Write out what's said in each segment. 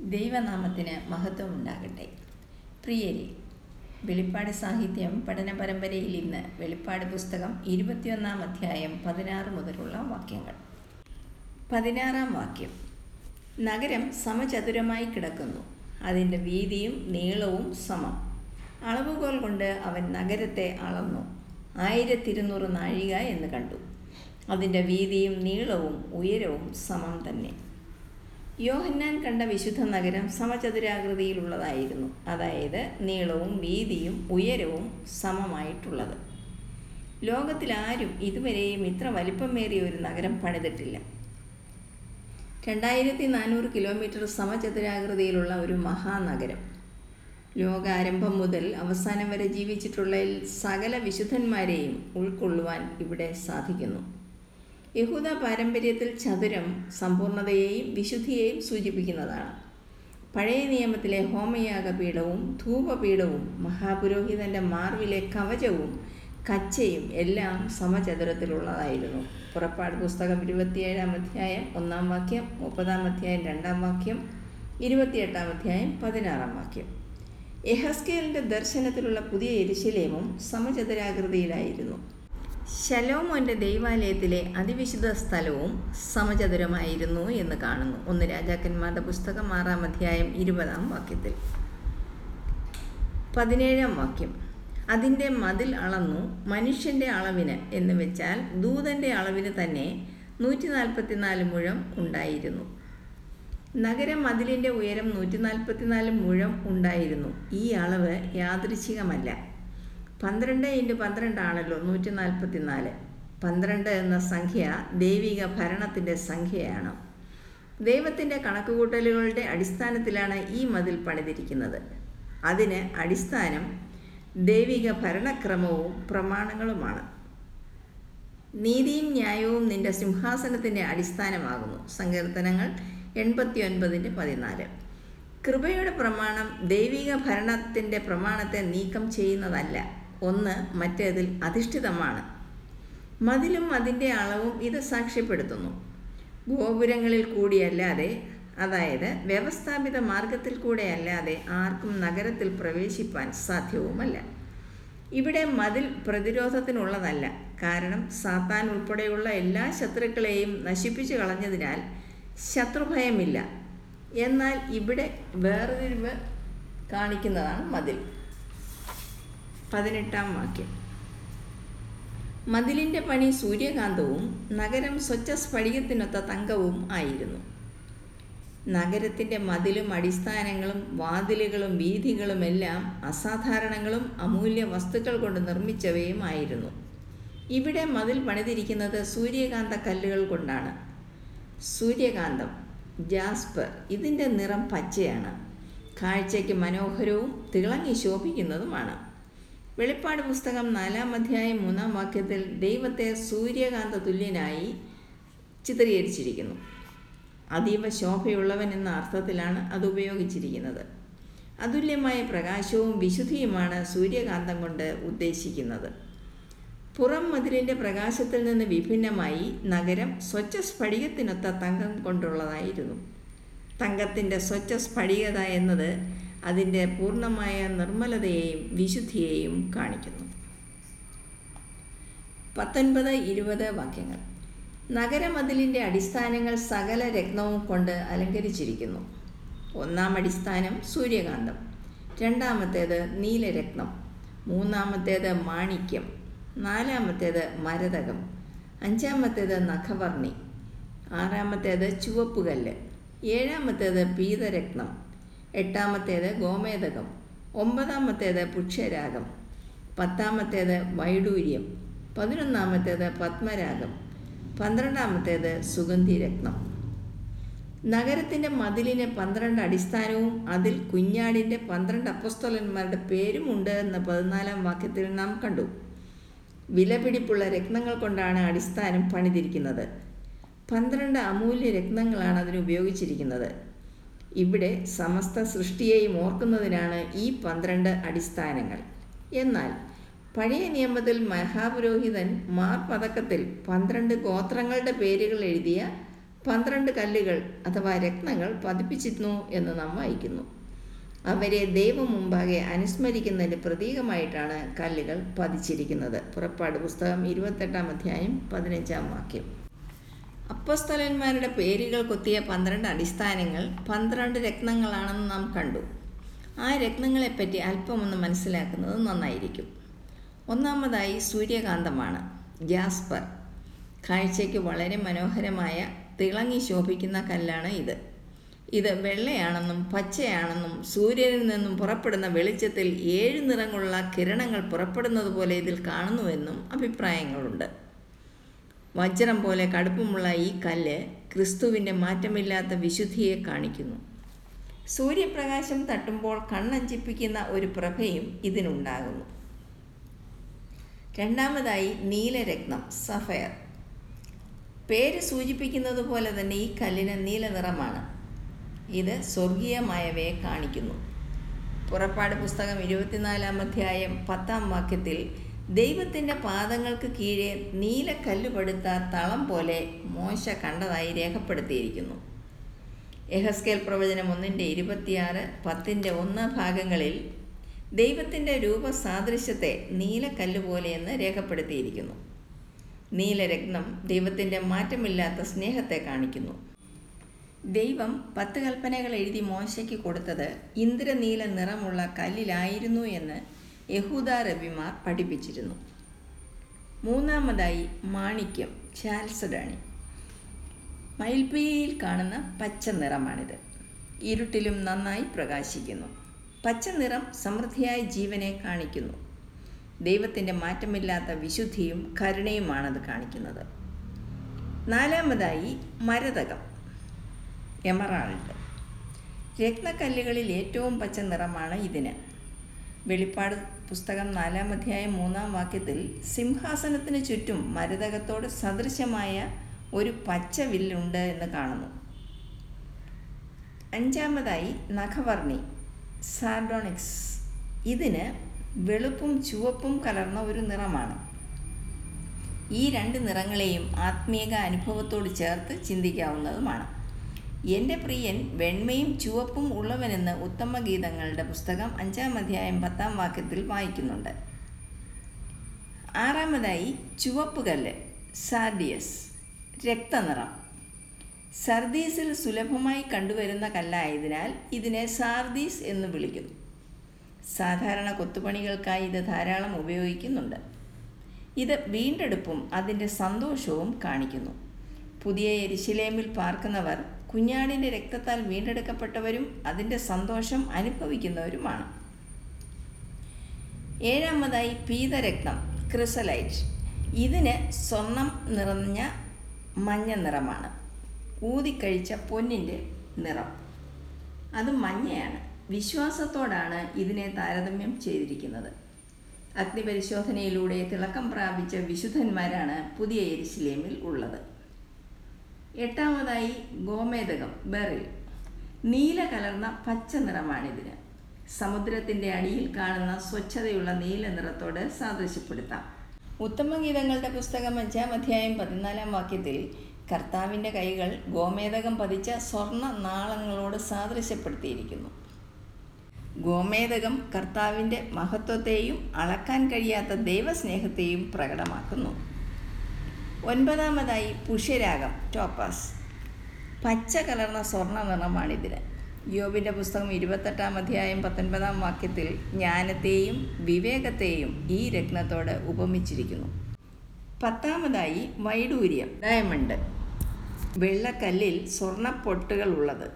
ദൈവനാമത്തിന് മഹത്വം ഉണ്ടാകട്ടെ പ്രിയരെ വെളിപ്പാട് സാഹിത്യം പഠന പരമ്പരയിൽ ഇന്ന് വെളിപ്പാട് പുസ്തകം ഇരുപത്തിയൊന്നാം അധ്യായം പതിനാറ് മുതലുള്ള വാക്യങ്ങൾ. പതിനാറാം വാക്യം. നഗരം സമചതുരമായി കിടക്കുന്നു. അതിന്റെ വീതിയും നീളവും സമം. അളവുകോൽ കൊണ്ട് അവൻ നഗരത്തെ അളന്നു. ആയിരത്തിരുന്നൂറ് നാഴിക എന്ന് കണ്ടു. അതിന്റെ വീതിയും നീളവും ഉയരവും സമം തന്നെ. യോഹന്നാൻ കണ്ട വിശുദ്ധ നഗരം സമചതുരാകൃതിയിലുള്ളതായിരുന്നു. അതായത് നീളവും വീതിയും ഉയരവും സമമായിട്ടുള്ളത്. ലോകത്തിലാരും ഇതുവരെയും ഇത്ര വലിപ്പമേറിയ ഒരു നഗരം പണിതിട്ടില്ല. രണ്ടായിരത്തി നാനൂറ് കിലോമീറ്റർ സമചതുരാകൃതിയിലുള്ള ഒരു മഹാനഗരം. ലോകാരംഭം മുതൽ അവസാനം വരെ ജീവിച്ചിട്ടുള്ള സകല വിശുദ്ധന്മാരെയും ഉൾക്കൊള്ളുവാൻ ഇവിടെ സാധിക്കുന്നു. യഹൂദ പാരമ്പര്യത്തിൽ ചതുരം സമ്പൂർണതയെയും വിശുദ്ധിയെയും സൂചിപ്പിക്കുന്നതാണ്. പഴയ നിയമത്തിലെ ഹോമയാഗപീഠവും ധൂപപീഠവും മഹാപുരോഹിതന്റെ മാർവിലെ കവചവും കച്ചയും എല്ലാം സമചതുരത്തിലുള്ളതായിരുന്നു. പുറപ്പാട് പുസ്തകം ഇരുപത്തിയേഴാം അധ്യായം ഒന്നാം വാക്യം മുപ്പതാം അധ്യായം രണ്ടാം വാക്യം ഇരുപത്തിയെട്ടാം അധ്യായം പതിനാറാം വാക്യം. എഹസ്കേലിന്റെ ദർശനത്തിലുള്ള പുതിയ എരിശിലേമും സമചതുരാകൃതിയിലായിരുന്നു. ശലോമോന്റെ ദൈവാലയത്തിലെ അതിവിശുദ്ധ സ്ഥലവും സമചതുരമായിരുന്നു എന്ന് കാണുന്നു. ഒന്ന് രാജാക്കന്മാരുടെ പുസ്തകം ആറാം അധ്യായം ഇരുപതാം വാക്യത്തിൽ. പതിനേഴാം വാക്യം. അതിന്റെ മതിൽ അളന്നു മനുഷ്യന്റെ അളവിന് എന്ന് വെച്ചാൽ ദൂതന്റെ അളവിന് തന്നെ നൂറ്റി നാൽപ്പത്തിനാല് മുഴം ഉണ്ടായിരുന്നു. നഗരം മതിലിന്റെ ഉയരം നൂറ്റി നാൽപ്പത്തിനാല് മുഴം ഉണ്ടായിരുന്നു. ഈ അളവ് യാദൃച്ഛികമല്ല പന്ത്രണ്ട് ഇന്റു പന്ത്രണ്ടാണല്ലോ നൂറ്റി നാൽപ്പത്തി നാല് പന്ത്രണ്ട് എന്ന സംഖ്യ ദൈവിക ഭരണത്തിന്റെ സംഖ്യയാണ്. ദൈവത്തിന്റെ കണക്കുകൂട്ടലുകളുടെ അടിസ്ഥാനത്തിലാണ് ഈ മതിൽ പണിതിരിക്കുന്നത്. അതിന് അടിസ്ഥാനം ദൈവിക ഭരണക്രമവും പ്രമാണങ്ങളുമാണ്. നീതിയും ന്യായവും നിന്റെ സിംഹാസനത്തിന്റെ അടിസ്ഥാനമാകുന്നു. സങ്കീർത്തനങ്ങൾ എൺപത്തി ഒൻപതിന്റെ പതിനാല്. കൃപയുടെ പ്രമാണം ദൈവിക ഭരണത്തിന്റെ പ്രമാണത്തെ നീക്കം ചെയ്യുന്നതല്ല. ഒന്ന് മറ്റേതിൽ അധിഷ്ഠിതമാണ്. മതിലും അതിന്റെ അളവും ഇത് സാക്ഷ്യപ്പെടുത്തുന്നു. ഗോപുരങ്ങളിൽ കൂടിയല്ലാതെ അതായത് വ്യവസ്ഥാപിത മാർഗത്തിൽ കൂടെ അല്ലാതെ ആർക്കും നഗരത്തിൽ പ്രവേശിപ്പാൻ സാധ്യവുമല്ല. ഇവിടെ മതിൽ പ്രതിരോധത്തിനുള്ളതല്ല. കാരണം സാത്താൻ ഉൾപ്പെടെയുള്ള എല്ലാ ശത്രുക്കളെയും നശിപ്പിച്ചു കളഞ്ഞതിനാൽ ശത്രുഭയമില്ല. എന്നാൽ ഇവിടെ വേർതിരിവ് കാണിക്കുന്നതാണ് മതിൽ. പതിനെട്ടാം വാക്യം. മതിലിന്റെ പണി സൂര്യകാന്തവും നഗരം സ്വച്ഛ സ്ഫടികത്തിനൊത്ത തങ്കവും ആയിരുന്നു. നഗരത്തിന്റെ മതിലും അടിസ്ഥാനങ്ങളും വാതിലുകളും വീഥികളും എല്ലാം അസാധാരണങ്ങളും അമൂല്യ വസ്തുക്കൾ കൊണ്ട് നിർമ്മിച്ചവയും ആയിരുന്നു. ഇവിടെ മതിൽ പണിതിരിക്കുന്നത് സൂര്യകാന്ത കല്ലുകൾ കൊണ്ടാണ്. സൂര്യകാന്തം ജാസ്പർ ഇതിന്റെ നിറം പച്ചയാണ്. കാഴ്ചയ്ക്ക് മനോഹരവും തിളങ്ങി ശോഭിക്കുന്നതുമാണ്. വെളിപ്പാട് പുസ്തകം നാലാം അധ്യായം മൂന്നാം വാക്യത്തിൽ ദൈവത്തെ സൂര്യകാന്ത തുല്യനായി ചിത്രീകരിച്ചിരിക്കുന്നു. അതീവ ശോഭയുള്ളവൻ എന്ന അർത്ഥത്തിലാണ് അത് ഉപയോഗിച്ചിരിക്കുന്നത്. അതുല്യമായ പ്രകാശവും വിശുദ്ധിയുമാണ് സൂര്യകാന്തം കൊണ്ട് ഉദ്ദേശിക്കുന്നത്. പുറം മതിലിന്റെ പ്രകാശത്തിൽ നിന്ന് വിഭിന്നമായി നഗരം സ്വച്ഛ സ്ഫടികത്തിനൊത്ത തങ്കം കൊണ്ടുള്ളതായിരുന്നു. തങ്കത്തിന്റെ സ്വച്ഛ സ്ഫടികത എന്നത് അതിന്റെ പൂർണമായ നിർമ്മലതയെയും വിശുദ്ധിയെയും കാണിക്കുന്നു. പത്തൊൻപത് ഇരുപത് വാക്യങ്ങൾ. നഗരമതിലിന്റെ അടിസ്ഥാനങ്ങൾ സകല രത്നവും കൊണ്ട് അലങ്കരിച്ചിരിക്കുന്നു. ഒന്നാം അടിസ്ഥാനം സൂര്യകാന്തം. രണ്ടാമത്തേത് നീലരത്നം. മൂന്നാമത്തേത് മാണിക്യം. നാലാമത്തേത് മരതകം. അഞ്ചാമത്തേത് നഖവർണി. ആറാമത്തേത് ചുവപ്പുകല്ല്. ഏഴാമത്തേത് പീതരത്നം. എട്ടാമത്തേത് ഗോമേതകം ഒമ്പതാമത്തേത് പുഷ്യരാഗം പത്താമത്തേത് വൈഡൂര്യം പതിനൊന്നാമത്തേത് പത്മരാഗം പന്ത്രണ്ടാമത്തേത് സുഗന്ധിരത്നം. നഗരത്തിന്റെ മതിലിന് പന്ത്രണ്ട് അടിസ്ഥാനവും അതിൽ കുഞ്ഞാടിന്റെ പന്ത്രണ്ട് അപ്പസ്തോലന്മാരുടെ പേരുമുണ്ട് എന്ന പതിനാലാം വാക്യത്തിൽ നാം കണ്ടു. വിലപിടിപ്പുള്ള രത്നങ്ങൾ കൊണ്ടാണ് അടിസ്ഥാനം പണിതിരിക്കുന്നത്. പന്ത്രണ്ട് അമൂല്യ രത്നങ്ങളാണ് അതിന് ഉപയോഗിച്ചിരിക്കുന്നത്. ഇവിടെ സമസ്ത സൃഷ്ടിയെയും ഓർക്കുന്നതിനാണ് ഈ പന്ത്രണ്ട് അടിസ്ഥാനങ്ങൾ. എന്നാൽ പഴയ നിയമത്തിൽ മഹാപുരോഹിതൻ മാർ പതക്കത്തിൽ പന്ത്രണ്ട് ഗോത്രങ്ങളുടെ പേരുകൾ എഴുതിയ പന്ത്രണ്ട് കല്ലുകൾ അഥവാ രത്നങ്ങൾ പതിപ്പിച്ചിരുന്നു എന്ന് നാം വായിക്കുന്നു. അവരെ ദൈവം മുമ്പാകെ അനുസ്മരിക്കുന്നതിന്റെ പ്രതീകമായിട്ടാണ് കല്ലുകൾ പതിച്ചിരിക്കുന്നത്. പുറപ്പാട് പുസ്തകം ഇരുപത്തെട്ടാം അധ്യായം പതിനഞ്ചാം വാക്യം. അപ്പസ്തലന്മാരുടെ പേരുകൾ കൊത്തിയ പന്ത്രണ്ട് അടിസ്ഥാനങ്ങൾ പന്ത്രണ്ട് രത്നങ്ങളാണെന്ന് നാം കണ്ടു. ആ രത്നങ്ങളെപ്പറ്റി അല്പമൊന്ന് മനസ്സിലാക്കുന്നത് നന്നായിരിക്കും. ഒന്നാമതായി സൂര്യകാന്തമാണ് ജാസ്പർ. കാഴ്ചയ്ക്ക് വളരെ മനോഹരമായ തിളങ്ങി ശോഭിക്കുന്ന കല്ലാണ് ഇത്. ഇത് വെള്ളയാണെന്നും പച്ചയാണെന്നും സൂര്യനിൽ നിന്നും പുറപ്പെടുന്ന വെളിച്ചത്തിൽ ഏഴ് നിറങ്ങളുള്ള കിരണങ്ങൾ പുറപ്പെടുന്നത് പോലെ ഇതിൽ കാണുന്നുവെന്നും അഭിപ്രായങ്ങളുണ്ട്. വജ്രം പോലെ കടുപ്പമുള്ള ഈ കല്ല് ക്രിസ്തുവിന്റെ മാറ്റമില്ലാത്ത വിശുദ്ധിയെ കാണിക്കുന്നു. സൂര്യപ്രകാശം തട്ടുമ്പോൾ കണ്ണഞ്ചിപ്പിക്കുന്ന ഒരു പ്രഭയും ഇതിനുണ്ടാകുന്നു. രണ്ടാമതായി നീലരത്നം സഫയർ. പേര് സൂചിപ്പിക്കുന്നത് പോലെ തന്നെ ഈ കല്ലിന് നീല നിറമാണ് ഇത് സ്വർഗീയമായവയെ കാണിക്കുന്നു. പുറപ്പാട് പുസ്തകം ഇരുപത്തിനാലാം അധ്യായം പത്താം വാക്യത്തിൽ ദൈവത്തിന്റെ പാദങ്ങൾക്ക് കീഴെ നീലക്കല്ല് പടുത്ത തളം പോലെ മോശ കണ്ടതായി രേഖപ്പെടുത്തിയിരിക്കുന്നു. എഹസ്കേൽ പ്രവചനം ഒന്നിന്റെ ഇരുപത്തിയാറ് പത്തിന്റെ ഒന്ന് ഭാഗങ്ങളിൽ ദൈവത്തിന്റെ രൂപസാദൃശ്യത്തെ നീലക്കല്ല് പോലെയെന്ന് രേഖപ്പെടുത്തിയിരിക്കുന്നു. നീലരത്നം ദൈവത്തിന്റെ മാറ്റമില്ലാത്ത സ്നേഹത്തെ കാണിക്കുന്നു. ദൈവം പത്ത് കൽപ്പനകൾ എഴുതി മോശയ്ക്ക് കൊടുത്തത് ഇന്ദ്രനീല നിറമുള്ള കല്ലിലായിരുന്നു എന്ന് യഹൂദ റബിമാർ പഠിപ്പിച്ചിരുന്നു. മൂന്നാമതായി മാണിക്യം ചാൽസഡാണി. മയിൽപ്പീയിൽ കാണുന്ന പച്ച നിറമാണിത്. ഇരുട്ടിലും നന്നായി പ്രകാശിക്കുന്നു. പച്ച നിറം സമൃദ്ധിയായ ജീവനെ കാണിക്കുന്നു. ദൈവത്തിന്റെ മാറ്റമില്ലാത്ത വിശുദ്ധിയും കരുണയുമാണത് കാണിക്കുന്നത്. നാലാമതായി മരതകം എമറാൾഡ്. രത്നക്കല്ലുകളിൽ ഏറ്റവും പച്ച നിറമാണ് ഇതിന്. വെളിപ്പാട് പുസ്തകം നാലാം അധ്യായം മൂന്നാം വാക്യത്തിൽ സിംഹാസനത്തിന് ചുറ്റും മരതകത്തോട് സദൃശമായ ഒരു പച്ച വില്ലുണ്ട് എന്ന് കാണുന്നു. അഞ്ചാമതായി നഖവർണി സാർഡോണിക്സ് ഇതിന് വെളുപ്പും ചുവപ്പും കലർന്ന ഒരു നിറമാണ്. ഈ രണ്ട് നിറങ്ങളെയും ആത്മീക അനുഭവത്തോട് ചേർത്ത് ചിന്തിക്കാവുന്നതുമാണ്. എന്റെ പ്രിയൻ വെണ്മയും ചുവപ്പും ഉള്ളവനെന്ന് ഉത്തമഗീതങ്ങളുടെ പുസ്തകം അഞ്ചാം അധ്യായം പത്താം വാക്യത്തിൽ വായിക്കുന്നുണ്ട്. ആറാമതായി ചുവപ്പ് കല്ല് സാർഡിയസ് രക്തനിറം. സർദീസിൽ സുലഭമായി കണ്ടുവരുന്ന കല്ലായതിനാൽ ഇതിനെ സാർദീസ് എന്ന് വിളിക്കുന്നു. സാധാരണ കൊത്തുപണികൾക്കായി ഇത് ധാരാളം ഉപയോഗിക്കുന്നുണ്ട്. ഇത് വീണ്ടെടുപ്പും അതിന്റെ സന്തോഷവും കാണിക്കുന്നു. പുതിയ എരിശിലേമിൽ പാർക്കുന്നവർ കുഞ്ഞാടിന്റെ രക്തത്താൽ വീണ്ടെടുക്കപ്പെട്ടവരും അതിന്റെ സന്തോഷം അനുഭവിക്കുന്നവരുമാണ്. ഏഴാമതായി പീതരക്തം ക്രിസലൈറ്റ്. ഇതിന് സ്വർണം നിറഞ്ഞ മഞ്ഞ നിറമാണ്. ഊതിക്കഴിച്ച പൊന്നിന്റെ നിറം. അത് മഞ്ഞയാണ്. വിശ്വാസത്തോടാണ് ഇതിനെ താരതമ്യം ചെയ്തിരിക്കുന്നത്. അഗ്നിപരിശോധനയിലൂടെ തിളക്കം പ്രാപിച്ച വിശുദ്ധന്മാരാണ് പുതിയ എരിശിലേമിൽ ഉള്ളത്. എട്ടാമതായി ഗോമേതകം ബെറിൽ. നീല കലർന്ന പച്ച നിറമാണിതിന്. സമുദ്രത്തിന്റെ അടിയിൽ കാണുന്ന സ്വച്ഛതയുള്ള നീല നിറത്തോട് സാദൃശ്യപ്പെടുത്താം. ഉത്തമഗീതങ്ങളുടെ പുസ്തകം അഞ്ചാം അധ്യായം പതിനാലാം വാക്യത്തിൽ കർത്താവിന്റെ കൈകൾ ഗോമേതകം പതിച്ച സ്വർണ നാളങ്ങളോട് സാദൃശ്യപ്പെടുത്തിയിരിക്കുന്നു. ഗോമേതകം കർത്താവിന്റെ മഹത്വത്തെയും അളക്കാൻ കഴിയാത്ത ദൈവസ്നേഹത്തെയും പ്രകടമാക്കുന്നു. ഒൻപതാമതായി പുഷ്യരാഗം ടോപ്പാസ്. പച്ച കലർന്ന സ്വർണ നിറമാണിതിന്. യോബിന്റെ പുസ്തകം ഇരുപത്തെട്ടാം അധ്യായം പത്തൊൻപതാം വാക്യത്തിൽ ജ്ഞാനത്തെയും വിവേകത്തെയും ഈ രത്നത്തോട് ഉപമിച്ചിരിക്കുന്നു. പത്താമതായി വൈഡൂര്യം ഡയമണ്ട്. വെള്ളക്കല്ലിൽ സ്വർണപ്പൊട്ടുകൾ ഉള്ളത്.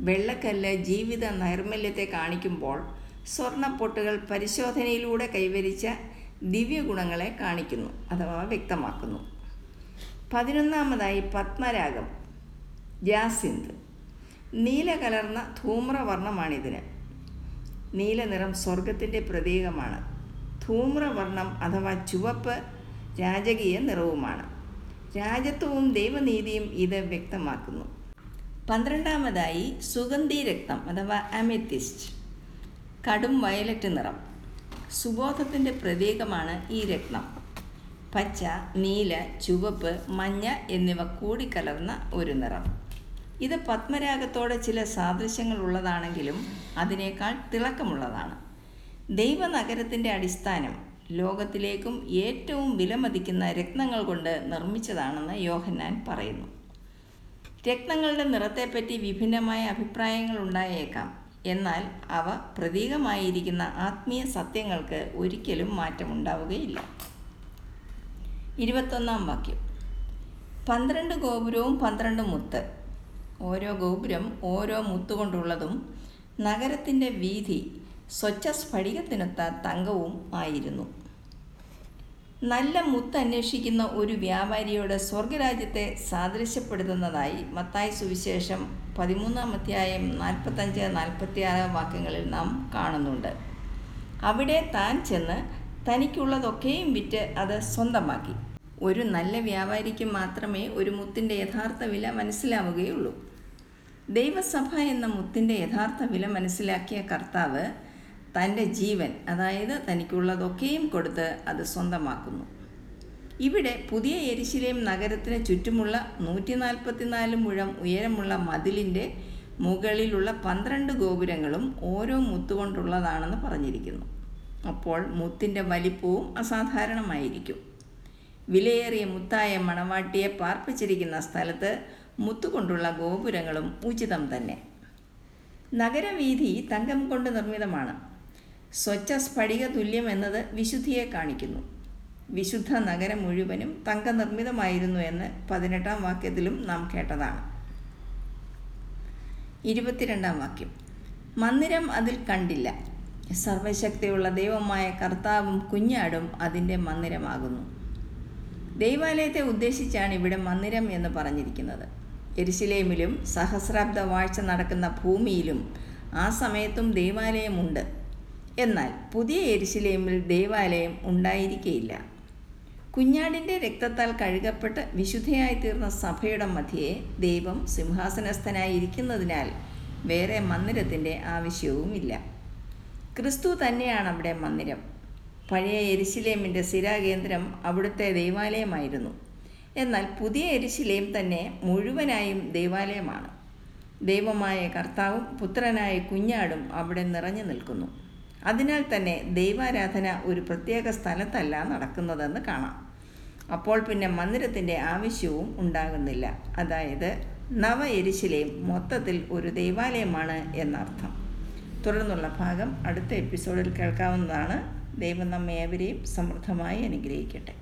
വെള്ളക്കല്ല് ജീവിത നൈർമല്യത്തെ കാണിക്കുമ്പോൾ സ്വർണപ്പൊട്ടുകൾ പരിശോധനയിലൂടെ കൈവരിച്ച ദിവ്യഗുണങ്ങളെ കാണിക്കുന്നു അഥവാ വ്യക്തമാക്കുന്നു. പതിനൊന്നാമതായി പത്മരാഗം. ജാസിന്ത് നീല കലർന്ന ധൂമ്രവർണമാണിതിന്. നീല നിറം സ്വർഗത്തിന്റെ പ്രതീകമാണ്. ധൂമ്രവർണം അഥവാ ചുവപ്പ് രാജകീയ നിറവുമാണ്. രാജത്വവും ദൈവനീതിയും ഇത് വ്യക്തമാക്കുന്നു. പന്ത്രണ്ടാമതായി സുഗന്ധി രക്തം അഥവാ അമെത്തിസ്റ്റ്. കടും വയലറ്റ് നിറം. സുബോധത്തിന്റെ പ്രതീകമാണ് ഈ രത്നം. പച്ച നീല ചുവപ്പ് മഞ്ഞ എന്നിവ കൂടിക്കലർന്ന ഒരു നിറം. ഇത് പത്മരാഗത്തോടെ ചില സാദൃശ്യങ്ങൾ ഉള്ളതാണെങ്കിലും അതിനേക്കാൾ തിളക്കമുള്ളതാണ്. ദൈവനഗരത്തിന്റെ അടിസ്ഥാനം ലോകത്തിലേക്കും ഏറ്റവും വിലമതിക്കുന്ന രത്നങ്ങൾ കൊണ്ട് നിർമ്മിച്ചതാണെന്ന് യോഹന്നാൻ പറയുന്നു. രത്നങ്ങളുടെ നിറത്തെപ്പറ്റി വിഭിന്നമായ അഭിപ്രായങ്ങൾ ഉണ്ടായേക്കാം. എന്നാൽ അവ പ്രതീകമായിരിക്കുന്ന ആത്മീയ സത്യങ്ങൾക്ക് ഒരിക്കലും മാറ്റമുണ്ടാവുകയില്ല. ഇരുപത്തൊന്നാം വാക്യം. പന്ത്രണ്ട് ഗോപുരവും പന്ത്രണ്ട് മുത്ത്. ഓരോ ഗോപുരം ഓരോ മുത്തുകൊണ്ടുള്ളതും നഗരത്തിന്റെ വീതി സ്വച്ഛ സ്ഫടികത്തിനൊത്ത തങ്കവും ആയിരുന്നു. നല്ല മുത്ത് അന്വേഷിക്കുന്ന ഒരു വ്യാപാരിയോട് സ്വർഗരാജ്യത്തെ സാദൃശ്യപ്പെടുത്തുന്നതായി മത്തായി സുവിശേഷം പതിമൂന്നാം അധ്യായം നാൽപ്പത്തഞ്ച് നാൽപ്പത്തിയാറ് വാക്യങ്ങളിൽ നാം കാണുന്നുണ്ട്. അവിടെ താൻ ചെന്ന് തനിക്കുള്ളതൊക്കെയും വിറ്റ് അത് സ്വന്തമാക്കി. ഒരു നല്ല വ്യാപാരിക്ക് മാത്രമേ ഒരു മുത്തിന്റെ യഥാർത്ഥ വില മനസ്സിലാവുകയുള്ളൂ. ദൈവസഭ എന്ന മുത്തിന്റെ യഥാർത്ഥ വില മനസ്സിലാക്കിയ കർത്താവ് തന്റെ ജീവൻ അതായത് തനിക്കുള്ളതൊക്കെയും കൊടുത്ത് അത് സ്വന്തമാക്കുന്നു. ഇവിടെ പുതിയ എരിശിലേം നഗരത്തിന് ചുറ്റുമുള്ള നൂറ്റി നാൽപ്പത്തിനാല് മുഴം ഉയരമുള്ള മതിലിന്റെ മുകളിലുള്ള പന്ത്രണ്ട് ഗോപുരങ്ങളും ഓരോ മുത്തുകൊണ്ടുള്ളതാണെന്ന് പറഞ്ഞിരിക്കുന്നു. അപ്പോൾ മുത്തിന്റെ വലിപ്പവും അസാധാരണമായിരിക്കും. വിലയേറിയ മുത്തായ മണവാട്ടിയെ പാർപ്പിച്ചിരിക്കുന്ന സ്ഥലത്ത് മുത്തുകൊണ്ടുള്ള ഗോപുരങ്ങളും ഉചിതം തന്നെ. നഗരവീഥി തങ്കം കൊണ്ട് നിർമ്മിതമാണ്. സ്വച്ഛ സ്ഫടിക തുല്യം എന്നത് വിശുദ്ധിയെ കാണിക്കുന്നു. വിശുദ്ധ നഗരം മുഴുവനും തങ്ക തങ്കനിർമ്മിതമായിരുന്നു എന്ന് പതിനെട്ടാം വാക്യത്തിലും നാം കേട്ടതാണ്. ഇരുപത്തിരണ്ടാം വാക്യം. മന്ദിരം അതിൽ കണ്ടില്ല. സർവശക്തിയുള്ള ദൈവമായ കർത്താവും കുഞ്ഞാടും അതിന്റെ മന്ദിരമാകുന്നു. ദൈവാലയത്തെ ഉദ്ദേശിച്ചാണ് ഇവിടെ മന്ദിരം എന്ന് പറഞ്ഞിരിക്കുന്നത്. എരിശിലേമിലും സഹസ്രാബ്ദ വാഴ്ച നടക്കുന്ന ഭൂമിയിലും ആ സമയത്തും ദൈവാലയമുണ്ട്. എന്നാൽ പുതിയ എരിശിലേമിൽ ദൈവാലയം ഉണ്ടായിരിക്കയില്ല. കുഞ്ഞാടിന്റെ രക്തത്താൽ കഴുകപ്പെട്ട് വിശുദ്ധയായി തീർന്ന സഭയുടെ മധ്യേ ദൈവം സിംഹാസനസ്ഥനായിരിക്കുന്നതിനാൽ വേറെ മന്ദിരത്തിന്റെ ആവശ്യവുമില്ല. ക്രിസ്തു തന്നെയാണ് അവിടെ മന്ദിരം. പഴയ എരിശിലേമിന്റെ സ്ഥിരാകേന്ദ്രം അവിടുത്തെ ദൈവാലയമായിരുന്നു. എന്നാൽ പുതിയ എരിശിലേം തന്നെ മുഴുവനായും ദൈവാലയമാണ്. ദൈവമായ കർത്താവും പുത്രനായ കുഞ്ഞാടും അവിടെ നിറഞ്ഞു നിൽക്കുന്നു. അതിനാൽ തന്നെ ദൈവാരാധന ഒരു പ്രത്യേക സ്ഥലത്തല്ല നടക്കുന്നതെന്ന് കാണാം. അപ്പോൾ പിന്നെ മന്ദിരത്തിന്റെ ആവശ്യവും ഉണ്ടാകുന്നില്ല. അതായത് നവ എരിശിലേം മൊത്തത്തിൽ ഒരു ദൈവാലയമാണ് എന്നർത്ഥം. തുടർന്നുള്ള ഭാഗം അടുത്ത എപ്പിസോഡിൽ കേൾക്കാവുന്നതാണ്. ദൈവം നമ്മെ ഏവരെയും സമൃദ്ധമായി അനുഗ്രഹിക്കട്ടെ.